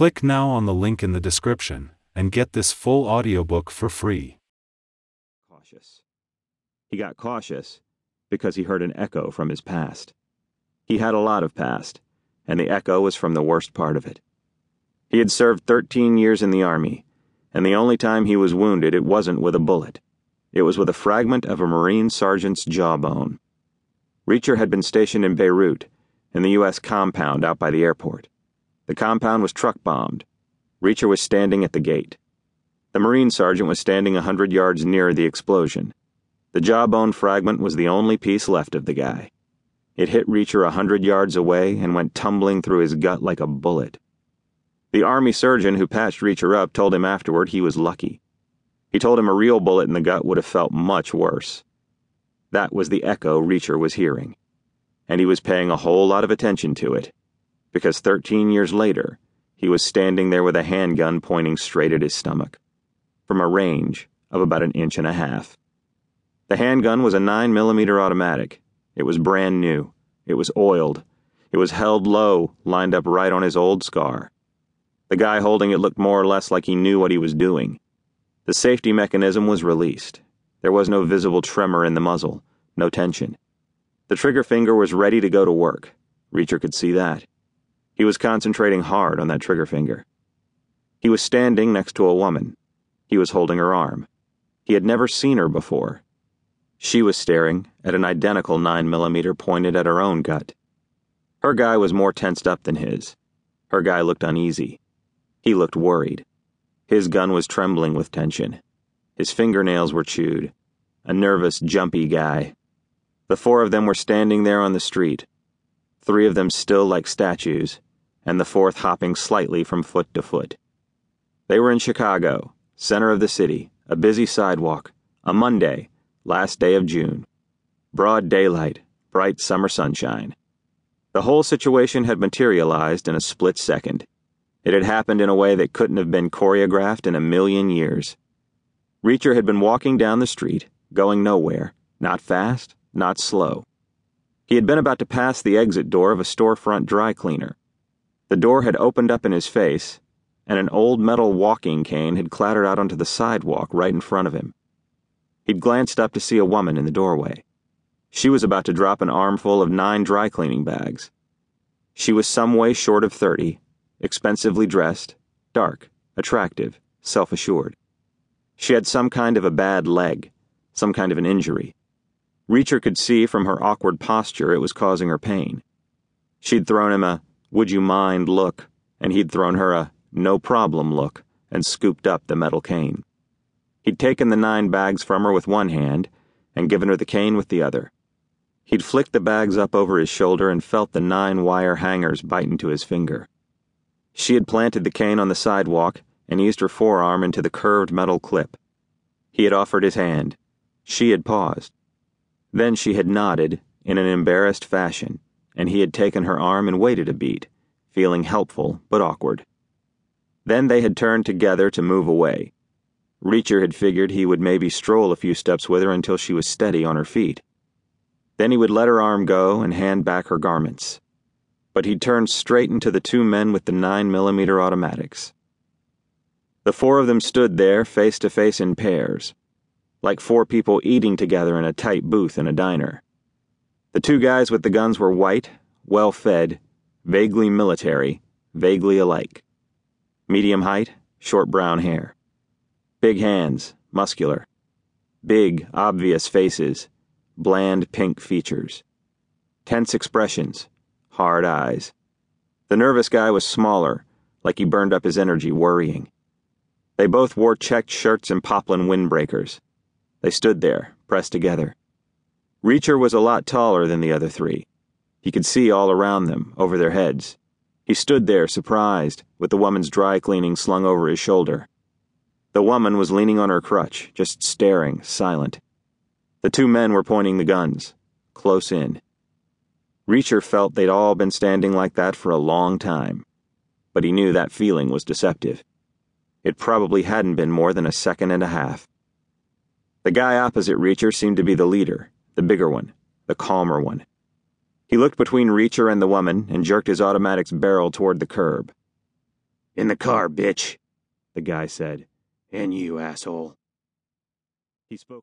Click now on the link in the description and get this full audiobook for free. Cautious. He got cautious because he heard an echo from his past. He had a lot of past, and the echo was from the worst part of it. He had served 13 years in the Army, and the only time he was wounded, it wasn't with a bullet. It was with a fragment of a Marine sergeant's jawbone. Reacher had been stationed in Beirut, in the U.S. compound out by the airport. The compound was truck bombed. Reacher was standing at the gate. The Marine sergeant was standing a hundred yards nearer the explosion. The jawbone fragment was the only piece left of the guy. It hit Reacher a hundred yards away and went tumbling through his gut like a bullet. The Army surgeon who patched Reacher up told him afterward he was lucky. He told him a real bullet in the gut would have felt much worse. That was the echo Reacher was hearing. And he was paying a whole lot of attention to it, because 13 years later, he was standing there with a handgun pointing straight at his stomach, from a range of about an inch and a half. The handgun was a 9mm automatic. It was brand new. It was oiled. It was held low, lined up right on his old scar. The guy holding it looked more or less like he knew what he was doing. The safety mechanism was released. There was no visible tremor in the muzzle, no tension. The trigger finger was ready to go to work. Reacher could see that. He was concentrating hard on that trigger finger. He was standing next to a woman. He was holding her arm. He had never seen her before. She was staring at an identical 9mm pointed at her own gut. Her guy was more tensed up than his. Her guy looked uneasy. He looked worried. His gun was trembling with tension. His fingernails were chewed. A nervous, jumpy guy. The four of them were standing there on the street, three of them still like statues, and the fourth hopping slightly from foot to foot. They were in Chicago, center of the city, a busy sidewalk, a Monday, last day of June. Broad daylight, bright summer sunshine. The whole situation had materialized in a split second. It had happened in a way that couldn't have been choreographed in a million years. Reacher had been walking down the street, going nowhere, not fast, not slow. He had been about to pass the exit door of a storefront dry cleaner. The door had opened up in his face, and an old metal walking cane had clattered out onto the sidewalk right in front of him. He'd glanced up to see a woman in the doorway. She was about to drop an armful of nine dry cleaning bags. She was some way short of thirty expensively dressed, dark, attractive, self assured. She had some kind of a bad leg, some kind of an injury. Reacher could see from her awkward posture it was causing her pain. She'd thrown him a, would you mind look, and he'd thrown her a, no problem look, and scooped up the metal cane. He'd taken the nine bags from her with one hand and given her the cane with the other. He'd flicked the bags up over his shoulder and felt the nine wire hangers bite into his finger. She had planted the cane on the sidewalk and eased her forearm into the curved metal clip. He had offered his hand. She had paused. Then she had nodded in an embarrassed fashion, and he had taken her arm and waited a beat, feeling helpful but awkward. Then they had turned together to move away. Reacher had figured he would maybe stroll a few steps with her until she was steady on her feet. Then he would let her arm go and hand back her garments but he turned straight into the two men with the 9mm automatics. The four of them stood there face to face in pairs, like four people eating together in a tight booth in a diner. The two guys with the guns were white, well fed, vaguely military, vaguely alike. Medium height, short brown hair. Big hands, muscular. Big, obvious faces, bland pink features. Tense expressions, hard eyes. The nervous guy was smaller, like he burned up his energy worrying. They both wore checked shirts and poplin windbreakers. They stood there, pressed together. Reacher was a lot taller than the other three. He could see all around them, over their heads. He stood there, surprised, with the woman's dry cleaning slung over his shoulder. The woman was leaning on her crutch, just staring, silent. The two men were pointing the guns, close in. Reacher felt they'd all been standing like that for a long time, but he knew that feeling was deceptive. It probably hadn't been more than a second and a half. The guy opposite Reacher seemed to be the leader, the bigger one, the calmer one. He looked between Reacher and the woman and jerked his automatic's barrel toward the curb. In the car, bitch, the guy said. and you, asshole. He spoke